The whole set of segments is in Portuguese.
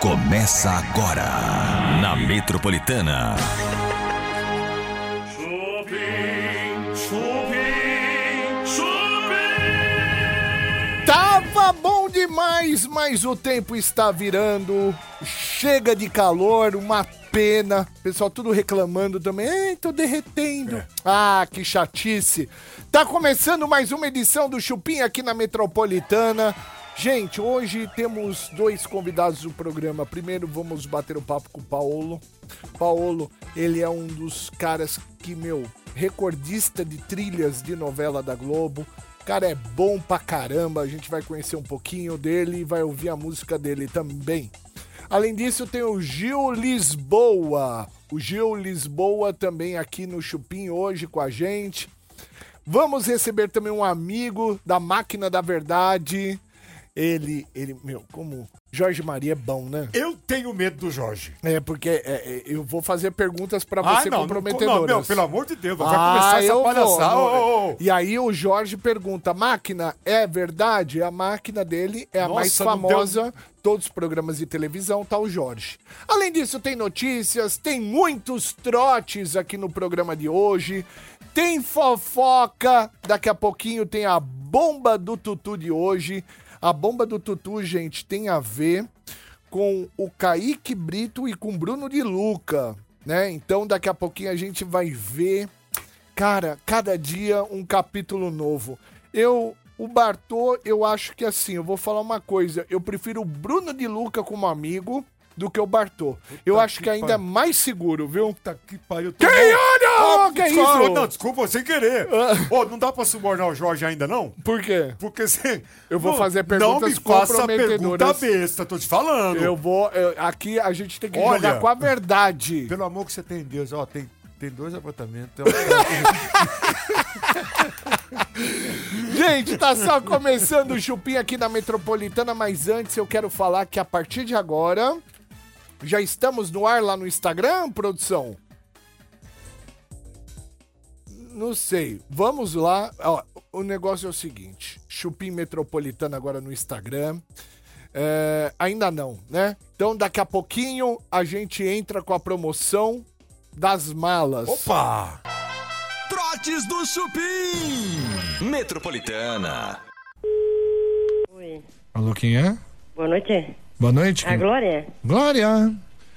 Começa agora na Metropolitana. Chupim, chupim, chupim. Tava bom demais, mas o tempo está virando. Chega de calor, uma pena. Pessoal tudo reclamando também. Ei, tô derretendo. Ah, que chatice. Tá começando mais uma edição do Chupim aqui na Metropolitana. Gente, hoje temos dois convidados do programa. Primeiro vamos bater o papo com o Paulo. Paulo, ele é um dos caras que, meu, recordista de trilhas de novela da Globo. Cara é bom pra caramba. A gente vai conhecer um pouquinho dele e vai ouvir a música dele também. Além disso, tem o Gil Lisboa. O Gil Lisboa também aqui no Chupim hoje com a gente. Vamos receber também um amigo da Máquina da Verdade. Ele, ele, meu, como Jorge Maria é bom, né? Eu tenho medo do Jorge. É, porque é, é, eu vou fazer perguntas pra Ah, você não, não, comprometedoras. não, meu, pelo amor de Deus, vai Ah, começar essa palhaçada. Ô, ô, ô. E aí o Jorge pergunta, máquina é verdade? A máquina dele é a Nossa, mais não famosa, todos os programas de televisão, tá o Jorge. Além disso, tem notícias, tem muitos trotes aqui no programa de hoje, tem fofoca, daqui a pouquinho tem a bomba do Tutu de hoje. A bomba do Tutu, gente, tem a ver com o Kaique Brito e com Bruno de Luca, né? Então daqui a pouquinho a gente vai ver, cara, cada dia um capítulo novo. Eu, o Bartô, eu acho que assim, eu vou falar uma coisa, eu prefiro o Bruno de Luca como amigo do que o Bartô. eu acho que que ainda é mais seguro, viu? Puta que pariu. Quem olha? Ah, que claro, isso? Não, desculpa, sem querer. Ô, não dá pra subornar o Jorge ainda, não? Por quê? Porque você... Eu vou Não- fazer Não me perguntas faça pergunta besta, tô te falando. Eu vou, eu- aqui a gente tem que Olha. jogar com a verdade. Pelo amor que você tem em Deus, ó, tem, tem dois apartamentos. Tem Gente, tá só começando o Chupim aqui na Metropolitana, mas antes eu quero falar que a partir de agora já estamos no ar lá no Instagram, produção? Não sei. Vamos lá. Ó, o negócio é o seguinte: Chupim Metropolitana agora no Instagram. É, ainda não, né? Então daqui a pouquinho a gente entra com a promoção das malas. Opa! Trotes do Chupim. Metropolitana. Oi. Alô, quem é? Boa noite. Boa noite. A Glória? Glória.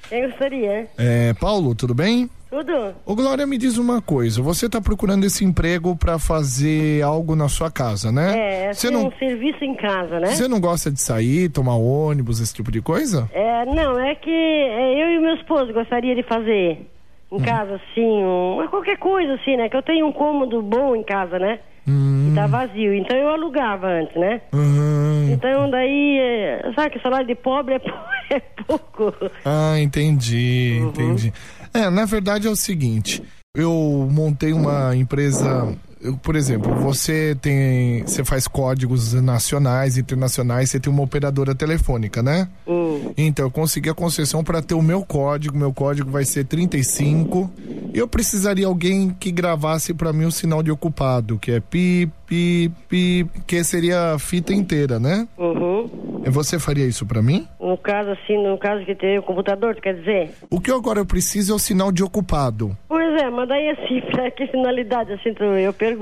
Quem gostaria? É, Paulo, tudo bem? Tudo? Ô Glória, me diz uma coisa. Você tá procurando esse emprego pra fazer algo na sua casa, né? É, Você assim, não, um serviço em casa, né? você não gosta de sair, tomar ônibus, esse tipo de coisa? É, não, é que é, eu e meu esposo gostaria de fazer em Hum. casa, assim, um, qualquer coisa, assim, né? Que eu tenho um cômodo bom em casa, né? Hum. E tá vazio. Então eu alugava antes, né? Aham. Então daí, é, sabe que salário de pobre é, é pouco. Ah, entendi, Uhum. entendi. É, na verdade é o seguinte, eu montei uma empresa, eu, por exemplo, você tem, você faz códigos nacionais, internacionais, você tem uma operadora telefônica, né? Hum. Então, eu consegui a concessão para ter o meu código. Meu código vai ser 35. Eu precisaria alguém que gravasse para mim o sinal de ocupado, que é pi, pi, pi, que seria a fita inteira, né? Uhum. Você faria isso para mim? No caso, assim, no caso que tem o computador, quer dizer? O que agora eu preciso é o sinal de ocupado. Pois é, mas daí assim, pra que finalidade, assim, tu, eu pergunto,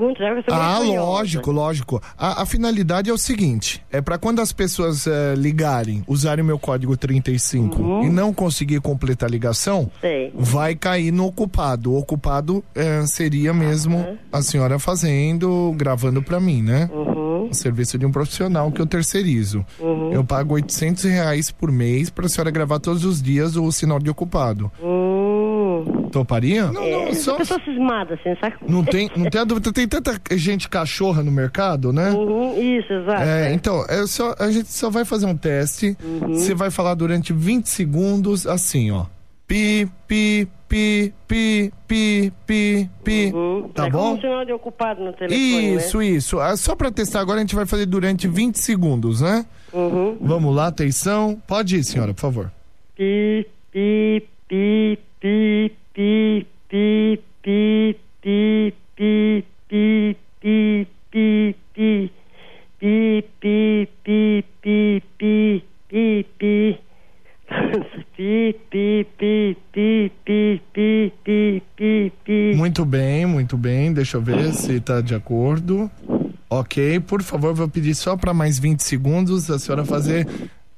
sou Ah, curiosa. lógico, lógico. A, a finalidade é o seguinte: é para quando as pessoas eh, ligarem, usarem o meu código 35 e não conseguir completar a ligação, Sei. vai cair no ocupado. O ocupado eh, seria mesmo a senhora fazendo, gravando pra mim, né? Uhum. O serviço de um profissional que eu terceirizo. Eu pago 800 reais por mês pra senhora gravar todos os dias o sinal de ocupado. Toparia? Não, É, não, só, pessoa cismada, assim, sabe? não tem, não tem a dúvida. Tem tanta gente cachorra no mercado, né? Uhum, isso, exato. É, então, é só, a gente só vai fazer um teste. Você vai falar durante 20 segundos assim, ó. Pi, pi, pi, pi, pi, pi, pi. Uhum. Tá é bom? como um sinal de ocupado no telefone, Isso, isso. Ah, Só pra testar agora, a gente vai fazer durante 20 segundos, né? né? Uhum. Vamos lá, atenção. Pode ir, senhora, por favor. Pi, pi, pi, pi, pi, pi, pi, pi, pi, pi, pi, pi, pi, pi, pi, pi, pi, pi, pi, pi. pi, pi, pi, pi, pi, pi, pi, pi, pi. Muito bem, muito bem. Deixa eu ver se tá de acordo. Ok, por favor, vou pedir só para mais 20 segundos a senhora fazer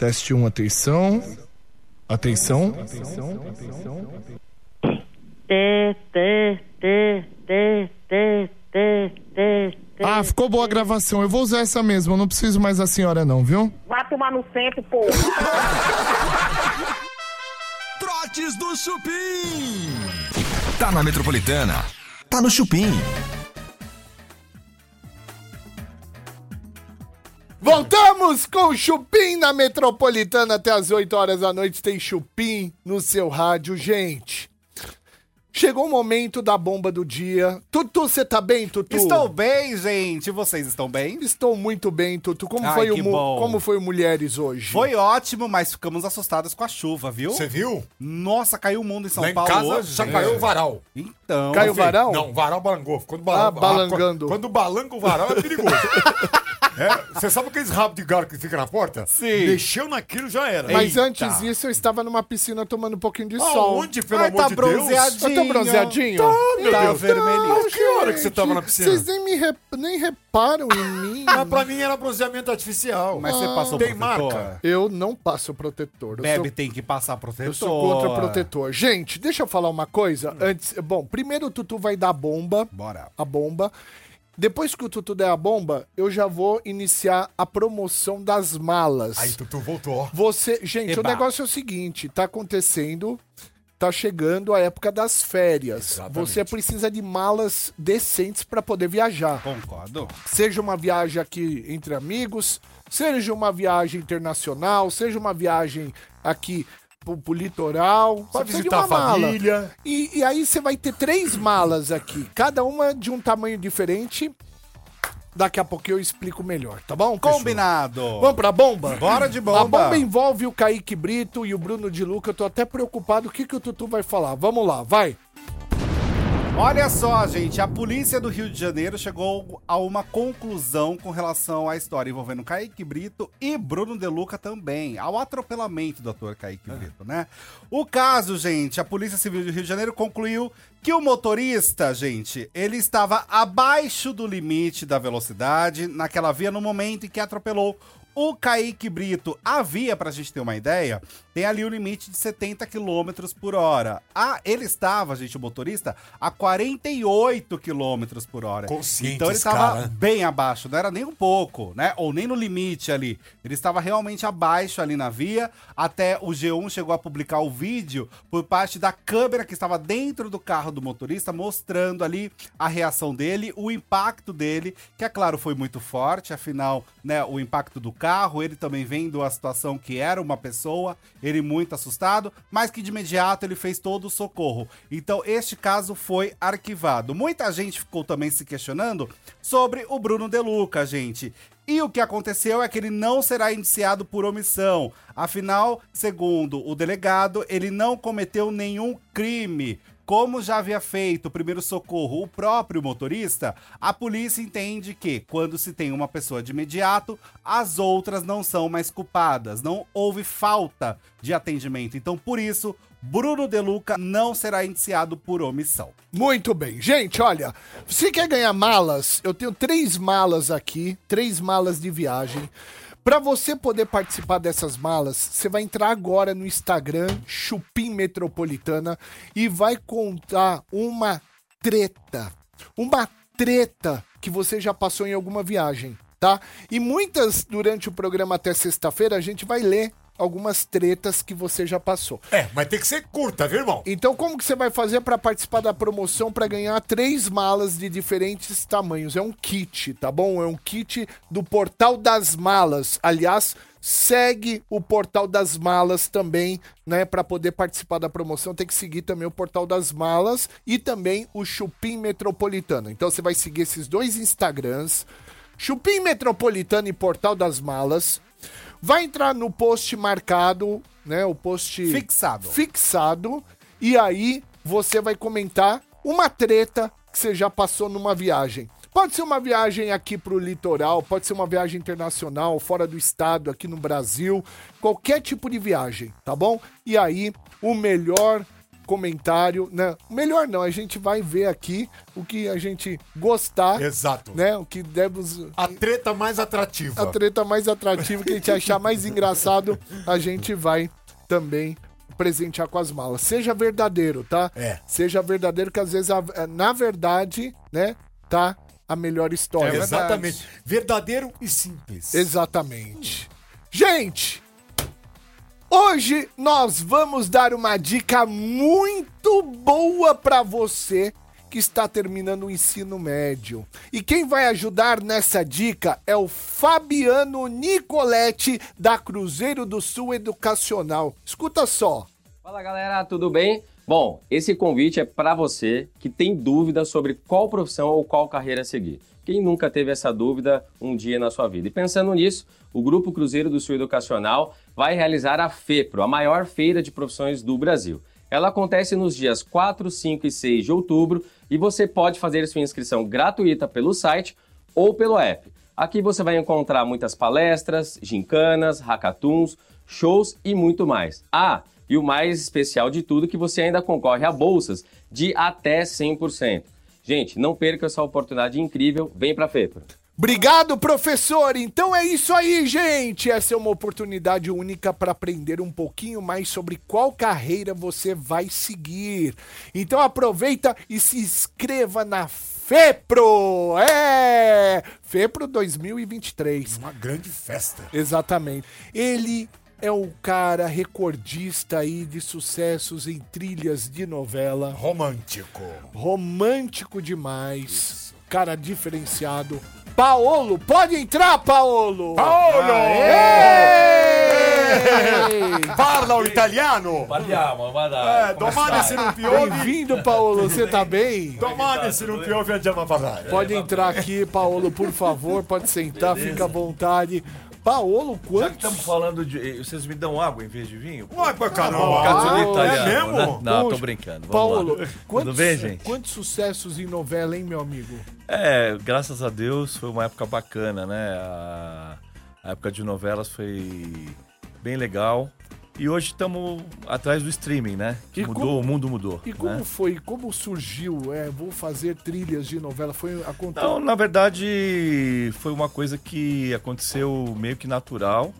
Teste 1, atenção. Atenção. Té. Ah, ficou boa a gravação. Eu vou usar essa mesmo, eu não preciso mais da senhora não, viu? Vai tomar no centro, porra. Trotes do Chupim. Tá na Metropolitana. Tá no Chupim. Voltamos com Chupim na Metropolitana até as 8 horas da noite. Tem Chupim no seu rádio, gente. Chegou o momento da bomba do dia. Tutu, você tá bem, Tutu? Estou bem, gente. Vocês estão bem? Estou muito bem, Tutu. Como, Ai, foi, o mu- bom. como foi o Mulheres hoje? Foi ótimo, mas ficamos assustados com a chuva, viu? Você viu? Nossa, caiu o mundo em São Lá em Paulo casa hoje. já caiu o varal. Então. Caiu o varal? Não, o varal balangou. Quando Ah, balangando. Quando balanga o varal é perigoso. É, Você sabe aqueles rabos de galo que fica na porta? Sim. Mexeu naquilo já era. Mas Eita. antes disso, eu estava numa piscina tomando um pouquinho de sol. Aonde, pelo Ai, amor tá de Deus? bronzeadinho. Eu tô bronzeadinho? Tá, meu Tá Deus. vermelhinho. Mas que hora que você tava na piscina? Vocês nem, me rep- nem reparam em mim. Mas pra mim era bronzeamento artificial. Mas você passou Tem protetor? marca. Eu não passo protetor. Eu Bebe sou, tem que passar protetor. eu sou contra protetor. Gente, deixa eu falar uma coisa antes. Bom, primeiro o Tutu vai dar bomba. Bora. A bomba. Depois que o Tutu der a bomba, eu já vou iniciar a promoção das malas. Aí, Tutu voltou. Você, gente, Eba. o negócio é o seguinte, tá acontecendo, tá chegando a época das férias. Exatamente. Você precisa de malas decentes para poder viajar. Concordo. Seja uma viagem aqui entre amigos, seja uma viagem internacional, seja uma viagem aqui pro, pro litoral. Você visitar a família. E, e aí você vai ter três malas aqui, cada uma de um tamanho diferente. Daqui a pouco eu explico melhor, tá bom? Combinado. Vamos pra bomba? Bora de bomba. A bomba envolve o Kaique Brito e o Bruno de Luca. Eu tô até preocupado o que, que o Tutu vai falar. Vamos lá, vai. Olha só, gente, a polícia do Rio de Janeiro chegou a uma conclusão com relação à história envolvendo Kaique Brito e Bruno De Luca também, ao atropelamento do ator Kaique Brito, né? O caso, gente, a Polícia Civil do Rio de Janeiro concluiu que o motorista, gente, ele estava abaixo do limite da velocidade naquela via no momento em que atropelou o Kaique Brito, a via, pra gente ter uma ideia, tem ali o limite de 70 km por hora. Ah, ele estava, gente, o motorista, a 48 km por hora. Consciente Então ele estava bem abaixo, não era nem um pouco, né? Ou nem no limite ali. Ele estava realmente abaixo ali na via. Até o G1 chegou a publicar o vídeo por parte da câmera que estava dentro do carro do motorista, mostrando ali a reação dele, o impacto dele, que é claro foi muito forte, afinal, né, o impacto do carro, ele também vendo a situação que era uma pessoa, ele muito assustado, mas que de imediato ele fez todo o socorro. Então este caso foi arquivado. Muita gente ficou também se questionando sobre o Bruno De Luca, gente. E o que aconteceu é que ele não será indiciado por omissão. Afinal, segundo o delegado, ele não cometeu nenhum crime. Como já havia feito o primeiro socorro o próprio motorista, a polícia entende que, quando se tem uma pessoa de imediato, as outras não são mais culpadas, não houve falta de atendimento. Então, por isso, Bruno De Luca não será indiciado por omissão. Muito bem. Gente, olha, você quer ganhar malas? Eu tenho três malas aqui, três malas de viagem. Pra você poder participar dessas malas, você vai entrar agora no Instagram Chupim Metropolitana e vai contar uma treta. Uma treta que você já passou em alguma viagem, tá? E muitas durante o programa até sexta-feira a gente vai ler algumas tretas que você já passou. É, mas tem que ser curta, viu, irmão? Então, como que você vai fazer para participar da promoção para ganhar três malas de diferentes tamanhos? É um kit, tá bom? É um kit do Portal das Malas. Aliás, segue o Portal das Malas também, né? Para poder participar da promoção, tem que seguir também o Portal das Malas e também o Chupim Metropolitano. Então você vai seguir esses dois Instagrams, Chupim Metropolitano e Portal das Malas. Vai entrar no post marcado, né? O post Fixado. fixado e aí você vai comentar uma treta que você já passou numa viagem. Pode ser uma viagem aqui pro litoral, pode ser uma viagem internacional, fora do estado, aqui no Brasil, qualquer tipo de viagem, tá bom? E aí, o melhor comentário, né? Melhor não, a gente vai ver aqui o que a gente gostar, Exato. né? O que deve A treta mais atrativa. a treta mais atrativa que a gente achar mais engraçado, a gente vai também presentear com as malas. Seja verdadeiro, tá? É. Seja verdadeiro, que às vezes, a- na verdade, né, tá a melhor história. É verdade. Exatamente. Verdadeiro e simples. Exatamente. Gente, hoje nós vamos dar uma dica muito boa pra você que está terminando o ensino médio. E quem vai ajudar nessa dica é o Fabiano Nicoletti da Cruzeiro do Sul Educacional. Escuta só. Fala galera, tudo bem? Bom, esse convite é para você que tem dúvida sobre qual profissão ou qual carreira seguir. Quem nunca teve essa dúvida um dia na sua vida? E pensando nisso, o Grupo Cruzeiro do Sul Educacional vai realizar a FEPRO, a maior feira de profissões do Brasil. Ela acontece nos dias 4, 5 e 6 de outubro e você pode fazer sua inscrição gratuita pelo site ou pelo app. Aqui você vai encontrar muitas palestras, gincanas, hackathons, shows e muito mais. Ah, e o mais especial de tudo é que você ainda concorre a bolsas de até 100%. Gente, não perca essa oportunidade incrível, vem pra FEPRO. Obrigado, professor. Então é isso aí, gente. Essa é uma oportunidade única para aprender um pouquinho mais sobre qual carreira você vai seguir. Então aproveita e se inscreva na FEPRO. É! FEPRO 2023. Uma grande festa. Exatamente. Ele é o cara recordista aí de sucessos em trilhas de novela Romântico. romântico demais, cara diferenciado. Paolo, pode entrar, Paolo! Paolo! Parla o italiano! Parliamo, vada. Eh, domani se non Bem-vindo, Paolo, você tá bem? domani se non piove andiamo a parlare. Pode entrar aqui, Paolo, por favor, pode sentar, fica à vontade. Paolo, Já que quantos? estamos falando de. Vocês me dão água em vez de vinho? Ué, pô, caramba. Cazzolino Ah, italiano, é mesmo? né? Não, tô brincando. Vamos Paulo, lá. quantos, Tudo bem, gente? quantos sucessos em novela, hein, meu amigo? É, graças a Deus foi uma época bacana, né? A, a época de novelas foi bem legal. E hoje estamos atrás do streaming, né? Que mudou, como- o mundo mudou. E como né? foi, como surgiu, é, vou fazer trilhas de novela, foi aconteceu? Não, na verdade, foi uma coisa que aconteceu meio que natural.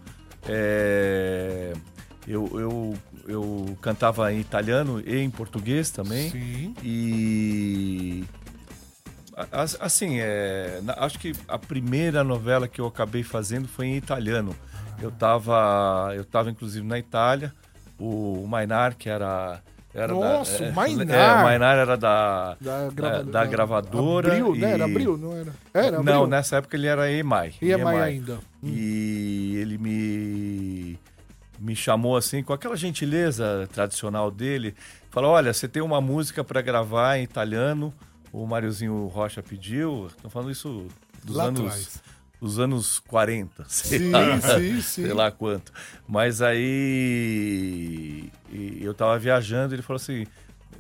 É, eu, eu, eu cantava em italiano e em português também. Sim. E. a- a- Assim, é, acho que a primeira novela que eu acabei fazendo foi em italiano. Eu tava, eu tava inclusive na Itália. O, o Mainar, que era. era Nossa, da, o é, Mainar. É, o Mainar era da, Da, da, da gravadora. Abril, né? Era e- Abril, não era? Era Abril. Não, nessa época ele era EMAI. E é mais ainda. E ele me, me chamou assim, com aquela gentileza tradicional dele. Falou: Olha, você tem uma música para gravar em italiano. O Mariozinho Rocha pediu. Estou falando isso dos Lá anos. atrás. Dos anos 40, sei Sim, lá, sim, sim. sei lá quanto. Mas aí eu tava viajando e ele falou assim: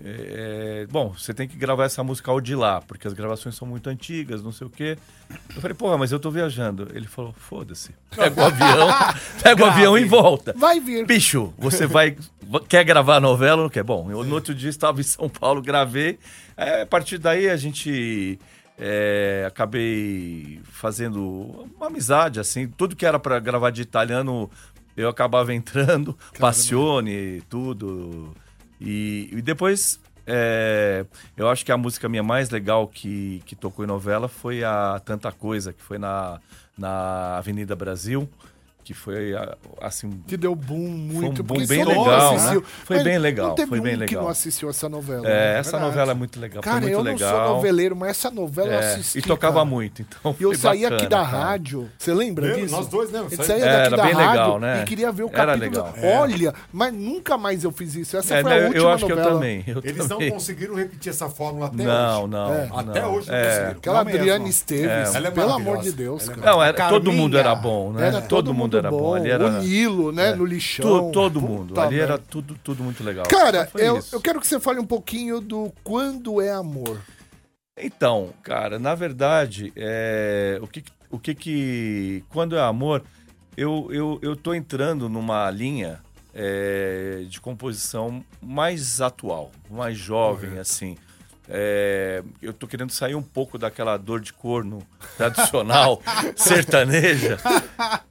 é, bom, você tem que gravar essa música ao de lá, porque as gravações são muito antigas, não sei o quê. Eu falei, porra, mas eu tô viajando. Ele falou, foda-se. Pega o avião, pega o avião e volta. Vai vir. Bicho, você vai. Quer gravar a novela ou não quer? Bom, eu no outro dia estava em São Paulo, gravei. É, a partir daí a gente. É, acabei fazendo uma amizade, assim. Tudo que era para gravar de italiano, eu acabava entrando. Passione, tudo. E, e depois. é, eu acho que a música minha mais legal que, que tocou em novela foi a Tanta Coisa, que foi na, na Avenida Brasil. Que foi assim Que deu boom muito. um boom porque bem legal, assistiu. né? Foi Mas bem legal, Não teve foi bem um que legal. não assistiu essa novela. É, né? essa Verdade. novela é muito legal, Cara, foi eu muito não sou noveleiro, mas essa novela eu É, assisti. e tocava cara. muito, então E eu foi saía aqui da cara. rádio. Você lembra Lembro, disso? nós dois isso saía aí. daqui Era da bem rádio legal, né? e queria ver o Era capítulo. legal. da- Olha, mas nunca mais eu fiz isso. Essa É, foi a né, última eu acho novela. que eu também. Eu Eles também. não conseguiram repetir essa fórmula até Não, hoje. não, É. não. Até hoje não É. conseguiram. Aquela. Adriane Esteves, Ela é pelo amor de Deus, é cara. Não, era, todo mundo era bom, né? Todo, mundo era bom. Ali era O Nilo, né? No lixão. tu- todo mundo. Puta Ali era merda. tudo, tudo muito legal. Cara, Foi eu, isso. eu quero que você fale um pouquinho do Quando é Amor. Então, cara, na verdade, é, o, que, o que que. Quando é amor, eu, eu, eu tô entrando numa linha é, de composição mais atual, mais jovem, assim. É, eu tô querendo sair um pouco daquela dor de corno tradicional sertaneja.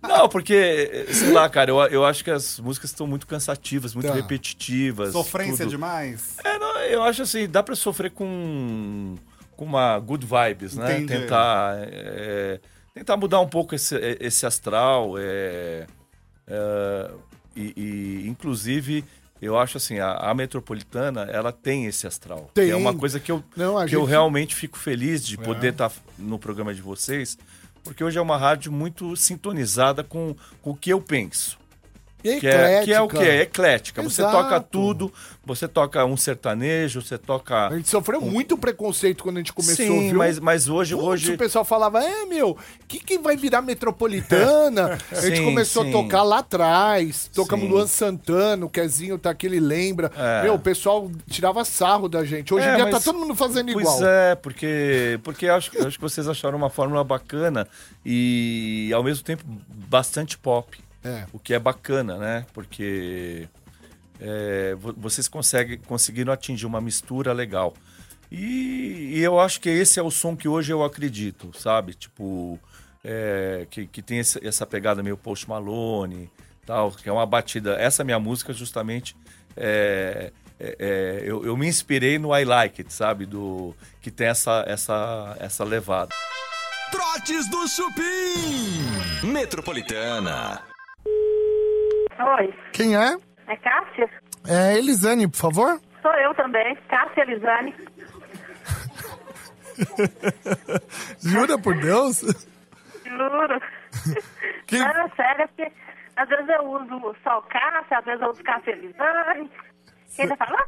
Não, porque, sei lá, cara, eu, eu acho que as músicas estão muito cansativas, muito Tá. repetitivas. Sofrência tudo. demais. É, não, eu acho assim, dá pra sofrer com, com uma good vibes, né? Entendi. Tentar, é, tentar mudar um pouco esse, esse astral. é, é, e, e, inclusive, eu acho assim, a, a metropolitana, ela tem esse astral. que Tem. é uma coisa que eu, Não, que eu gente- realmente fico feliz de poder estar no programa de vocês, porque hoje é uma rádio muito sintonizada com, com o que eu penso. Que é, que é o que? É eclética. Você Exato. toca tudo, você toca um sertanejo, você toca. A gente sofreu muito preconceito quando a gente começou, Sim, viu? mas, mas hoje, Putz, hoje o pessoal falava, é, meu, o que, que vai virar metropolitana? a gente Sim, começou sim. a tocar lá atrás, tocamos Sim. Luan Santana, o Kezinho tá aqui, ele lembra. É. Meu, o pessoal tirava sarro da gente. Hoje É, em dia tá mas- todo mundo fazendo Pois igual. é, porque, porque acho, acho que vocês acharam uma fórmula bacana e, ao mesmo tempo, bastante pop. É. O que é bacana, né? Porque é, vo- vocês conseguem, conseguiram atingir uma mistura legal. E, e eu acho que esse é o som que hoje eu acredito, sabe? Tipo, é, que, que tem esse- essa pegada meio Post Malone, tal, que é uma batida. Essa minha música, justamente, é, é, é, eu, eu me inspirei no I Like It, sabe? Do, que tem essa, essa, essa levada. Trotes do Chupim. Metropolitana. Oi, Quem é? é Cássia? É Elisane, por favor. Sou eu também, Cássia Elisane. Jura por Deus? Juro. Que- Não, é sério, é porque às vezes eu uso só Cássia, às vezes eu uso Cássia Elisane. Quem vai falar?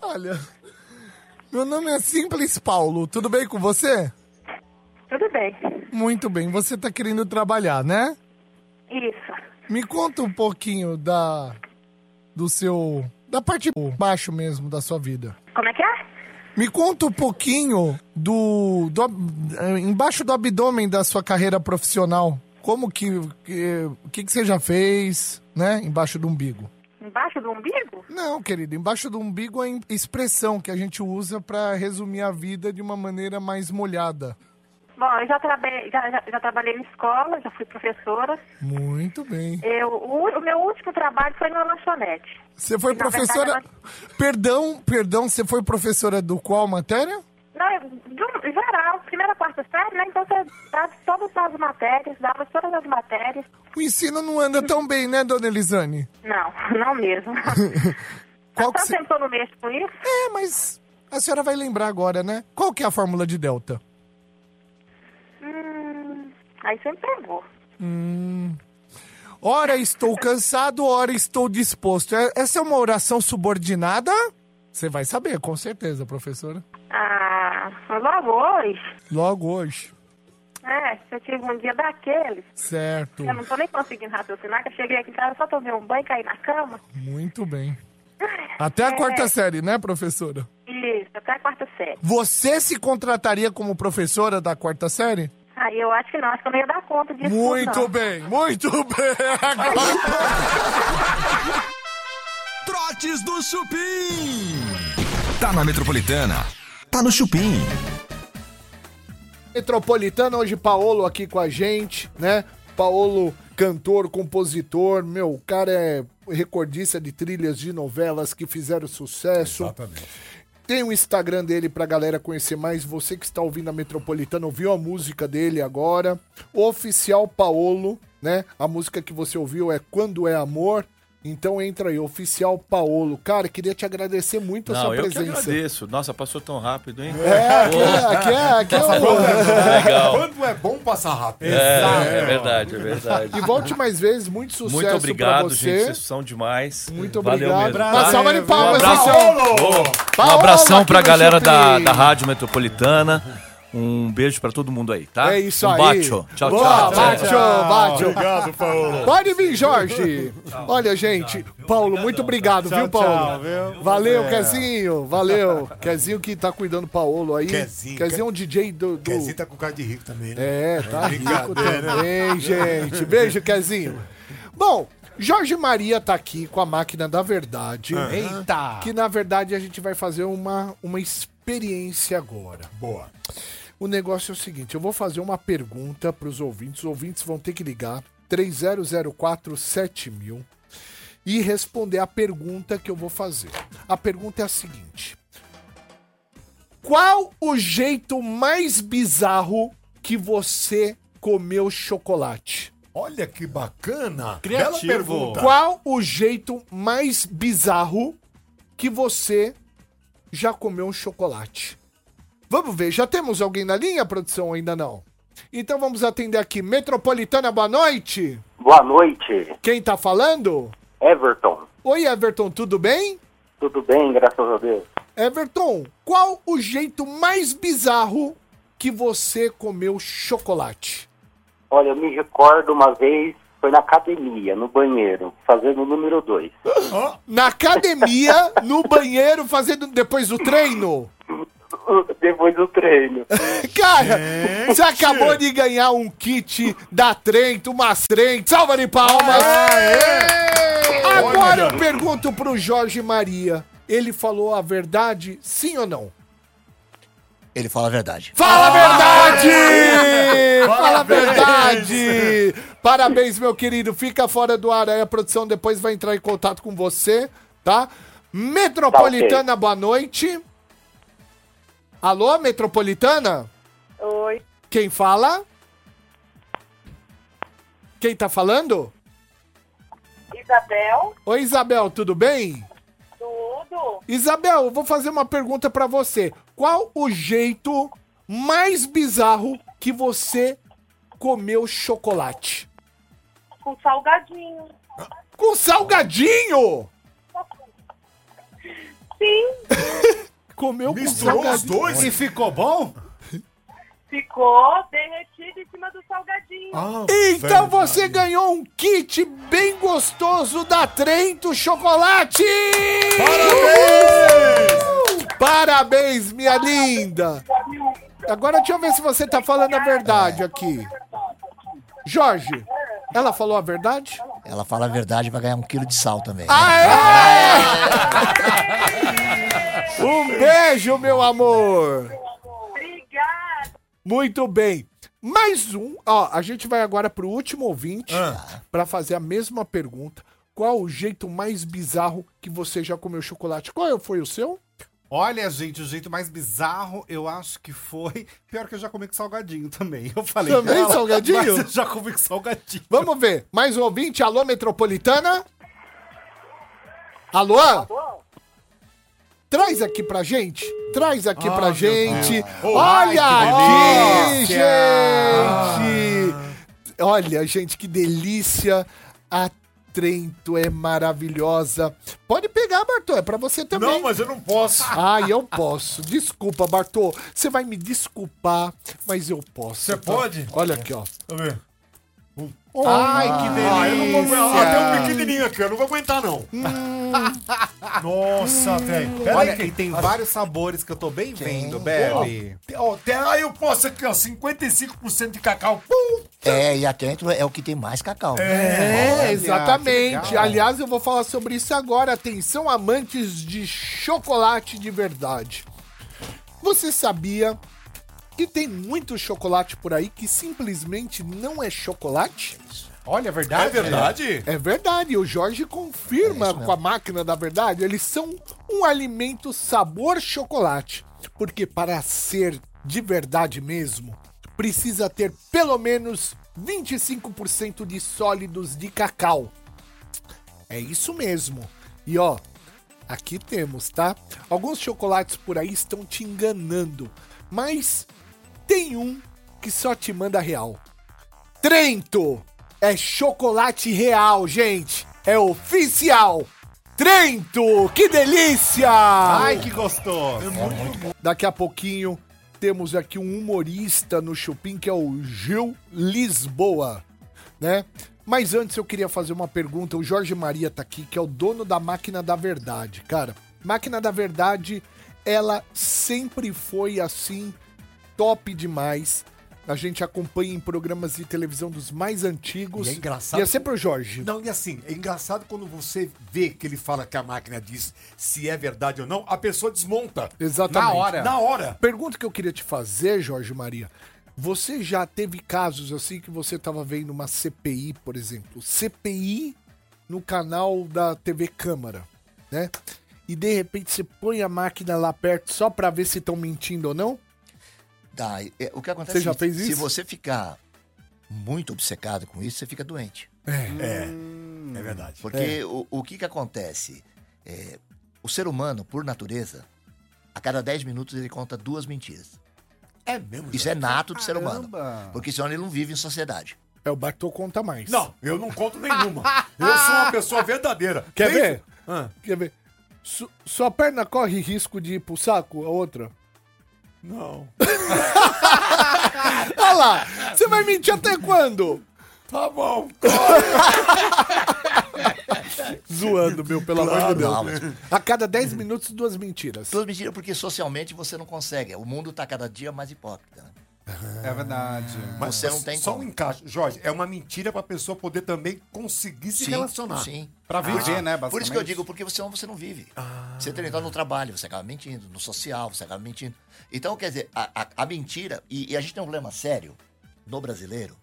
Olha, meu nome é Simples Paulo, tudo bem com você? Tudo bem. Muito bem, você tá querendo trabalhar, né? Isso. Me conta um pouquinho da do seu da parte baixo mesmo da sua vida. Como é que é? Me conta um pouquinho do, do eh, embaixo do abdômen da sua carreira profissional. Como que que- o que, que você já fez, né? Embaixo do umbigo. Embaixo do umbigo? Não, querido, embaixo do umbigo é a expressão que a gente usa pra resumir a vida de uma maneira mais molhada. Bom, eu já, trabalhei, já, já, já trabalhei em escola, já fui professora. Muito bem. Eu, o, o meu último trabalho foi numa lanchonete. Você foi verdade, professora. ela- Perdão, perdão, você foi professora do qual matéria? Não, de geral, primeira, quarta série, né? Então você dava todas as matérias, dava todas as matérias. O ensino não anda tão bem, né, dona Elisane? Não, não mesmo. Qual Há tanto cê- tempo que eu não mexo com isso. É, mas a senhora vai lembrar agora, né? Qual que é a fórmula de delta? Hum, aí você me pegou. Ora estou cansado, ora estou disposto. É- Essa é uma oração subordinada? Você vai saber, com certeza, professora. Ah, logo hoje, Logo hoje. é, eu tive um dia daqueles. Certo. Eu não tô nem conseguindo raciocinar, que eu cheguei aqui em casa só tomei um banho e caí na cama. Muito bem. Até a É. quarta série, né, professora? Isso, até a quarta série. Você se contrataria como professora da quarta série? Aí eu acho que não, acho que eu não ia dar conta disso. Muito não. bem, muito bem. Agora... Trotes do Chupim. Tá na Metropolitana. Tá no Chupim. Metropolitana, hoje Paolo aqui com a gente, né? Paolo, cantor, compositor, meu, o cara é recordista de trilhas de novelas que fizeram sucesso. Exatamente. Tem o Instagram dele pra galera conhecer mais. Você que está ouvindo a Metropolitana, ouviu a música dele agora. Oficial Paolo, né? A música que você ouviu é Quando é Amor. Então entra aí, Oficial Paolo. Cara, queria te agradecer muito a Não, sua eu que presença. agradeço. Nossa, passou tão rápido, hein? É, aqui é, aqui é, aqui é o... Legal. Quando é bom passar rápido. É, é verdade, é verdade. E volte mais vezes, muito sucesso Muito obrigado, pra gente. você. Vocês são demais. Muito Valeu obrigado. mesmo, Uma tá? salva de palmas, Um abração pra galera da, da Rádio Metropolitana. Um beijo pra todo mundo aí, tá? É isso um aí. Bacho. Tchau, Boa, tchau. Bacho, bacho. Obrigado, Paulo. Pode vir, Jorge. Olha, gente. Paulo, muito obrigado, viu, Paulo? tchau, viu? Valeu, É. Quezinho. Valeu. Quezinho que tá cuidando do Paulo aí. Quezinho, Quezinho é um DJ do... do... Quezinho tá com cara de rico também, né? É, tá rico brincadeira. também, gente. Beijo, Quezinho. Bom, Jorge Maria tá aqui com a máquina da verdade. Eita! Que na verdade a gente vai fazer uma, uma experiência agora. Boa. O negócio é o seguinte, eu vou fazer uma pergunta para os ouvintes. Os ouvintes vão ter que ligar 30047000 e responder a pergunta que eu vou fazer. A pergunta é a seguinte: Qual o jeito mais bizarro que você comeu chocolate? Olha que bacana. Criativo. Bela pergunta. Qual o jeito mais bizarro que você já comeu um chocolate? Vamos ver, já temos alguém na linha, produção, ainda não? Então vamos atender aqui. Metropolitana, boa noite. Boa noite, Quem tá falando? Everton. Oi, Everton, tudo bem? Tudo bem, graças a Deus. Everton, qual o jeito mais bizarro que você comeu chocolate? Olha, eu me recordo uma vez, foi na academia, no banheiro, fazendo o número 2. Na academia, no banheiro, fazendo depois do treino? Depois do treino. Cara, você acabou de ganhar um kit da Trento, umas Trento. Salva de palmas! Agora eu pergunto pro Jorge Maria. Ele falou a verdade, sim ou não? Ele fala a verdade. Fala a verdade! Parabéns, meu querido. Fica fora do ar aí. A produção depois vai entrar em contato com você, tá? Metropolitana, boa noite. Alô, Metropolitana? Oi. Quem fala? Quem tá falando? Isabel, Oi, Isabel, tudo bem? tudo? Isabel, eu vou fazer uma pergunta pra você. Qual o jeito mais bizarro que você comeu chocolate? Com salgadinho. Com salgadinho! Sim, Comeu com Misturou os salgadinho. dois? E ficou bom? ficou derretido em cima do salgadinho. Ah, Então velho. você ganhou um kit bem gostoso da Trento Chocolate! Parabéns! Parabéns, minha linda! Agora deixa eu ver se você tá falando a verdade aqui. Jorge, ela falou a verdade? Ela fala a verdade e vai ganhar um quilo de sal também. Aê! Um beijo, meu amor! Obrigada. Muito bem. Mais um. Ó, a gente vai agora pro último ouvinte Ah. pra fazer a mesma pergunta. Qual o jeito mais bizarro que você já comeu chocolate? Qual foi o seu? Olha, gente, o jeito mais bizarro, eu acho que foi. Pior que eu já comi com salgadinho também. Eu falei. Também dela, salgadinho? Mas eu já comi com salgadinho. Vamos ver. Mais um ouvinte. Alô, Metropolitana? Alô? Traz aqui pra gente. Traz aqui pra gente. Olha aqui, gente. Olha, gente, que delícia. A Trento é maravilhosa. Pode pegar, Bartô. É pra você também. Não, mas eu não posso. Ah, eu posso. Desculpa, Bartô. Você vai me desculpar, mas eu posso. Você tá? pode? Olha aqui, ó. Deixa eu ver. Ai, que delícia. Ah, eu não vou aguentar. Ah, tem um pequenininho aqui, eu não vou aguentar, não. Hum. Nossa, velho. Pera Olha, aí, e tem vários sabores que eu tô bem vendo, Bebe. Ó, aí eu posso aqui, ó, 55% de cacau. Pum! É, e atento é o que tem mais cacau. É, Olha, exatamente. Aliás, eu vou falar sobre isso agora. Atenção, amantes de chocolate de verdade. Você sabia que tem muito chocolate por aí que simplesmente não é chocolate? Olha, é verdade. É verdade? É verdade, o Jorge confirma com a máquina da verdade, eles são um alimento sabor chocolate. Porque para ser de verdade mesmo, precisa ter pelo menos 25% de sólidos de cacau. É isso mesmo. E ó, aqui temos, tá? Alguns chocolates por aí estão te enganando, mas tem um que só te manda real. Trento é chocolate real, gente. É oficial. Trento, que delícia! Ai, que gostoso. Daqui a pouquinho temos aqui um humorista no Chupim que é o Gil Lisboa, né? Mas antes eu queria fazer uma pergunta. O Jorge Maria tá aqui, que é o dono da Máquina da Verdade. Cara, Máquina da Verdade, ela sempre foi assim, top demais. A gente acompanha em programas de televisão dos mais antigos. E é engraçado E é sempre o Jorge. Não, e assim, é engraçado quando você vê que ele fala que a máquina diz se é verdade ou não, a pessoa desmonta. Exatamente. Na hora. Na hora. Pergunta que eu queria te fazer, Jorge Maria. Você já teve casos assim que você estava vendo uma CPI, por exemplo, CPI no canal da TV Câmara, né? E de repente você põe a máquina lá perto só pra ver se estão mentindo ou não? Tá, é, o que acontece Você já é seguinte, fez Se isso? você ficar muito obcecado com isso, você fica doente. É. É verdade. Porque o, o que que acontece? É, o ser humano, por natureza, a cada 10 minutos ele conta duas mentiras. É mesmo. Isso é nato do ser humano. Caramba. Porque senão ele não vive em sociedade. É, o Bartô conta mais. Não, eu não conto nenhuma. Eu sou uma pessoa verdadeira. Quer Nem- ver? Ah, Quer ver? Su- sua perna corre risco de ir pro saco? A outra? Não. Olha lá! Você vai mentir até quando? Tá bom. Zoando, meu, pelo amor de Deus. Não, A cada 10 minutos, duas mentiras. duas mentiras porque socialmente você não consegue. O mundo tá cada dia mais hipócrita. né? É verdade. Mas Você não tem Só como. um encaixe. Jorge, é uma mentira pra pessoa poder também conseguir se Sim, relacionar. Sim. Pra viver, né, basicamente. Por isso que eu digo, porque senão você não vive. Você tem que entrar no trabalho, você acaba mentindo. No social, você acaba mentindo. Então, quer dizer, a, a- a mentira... E, e a gente tem um problema sério no brasileiro,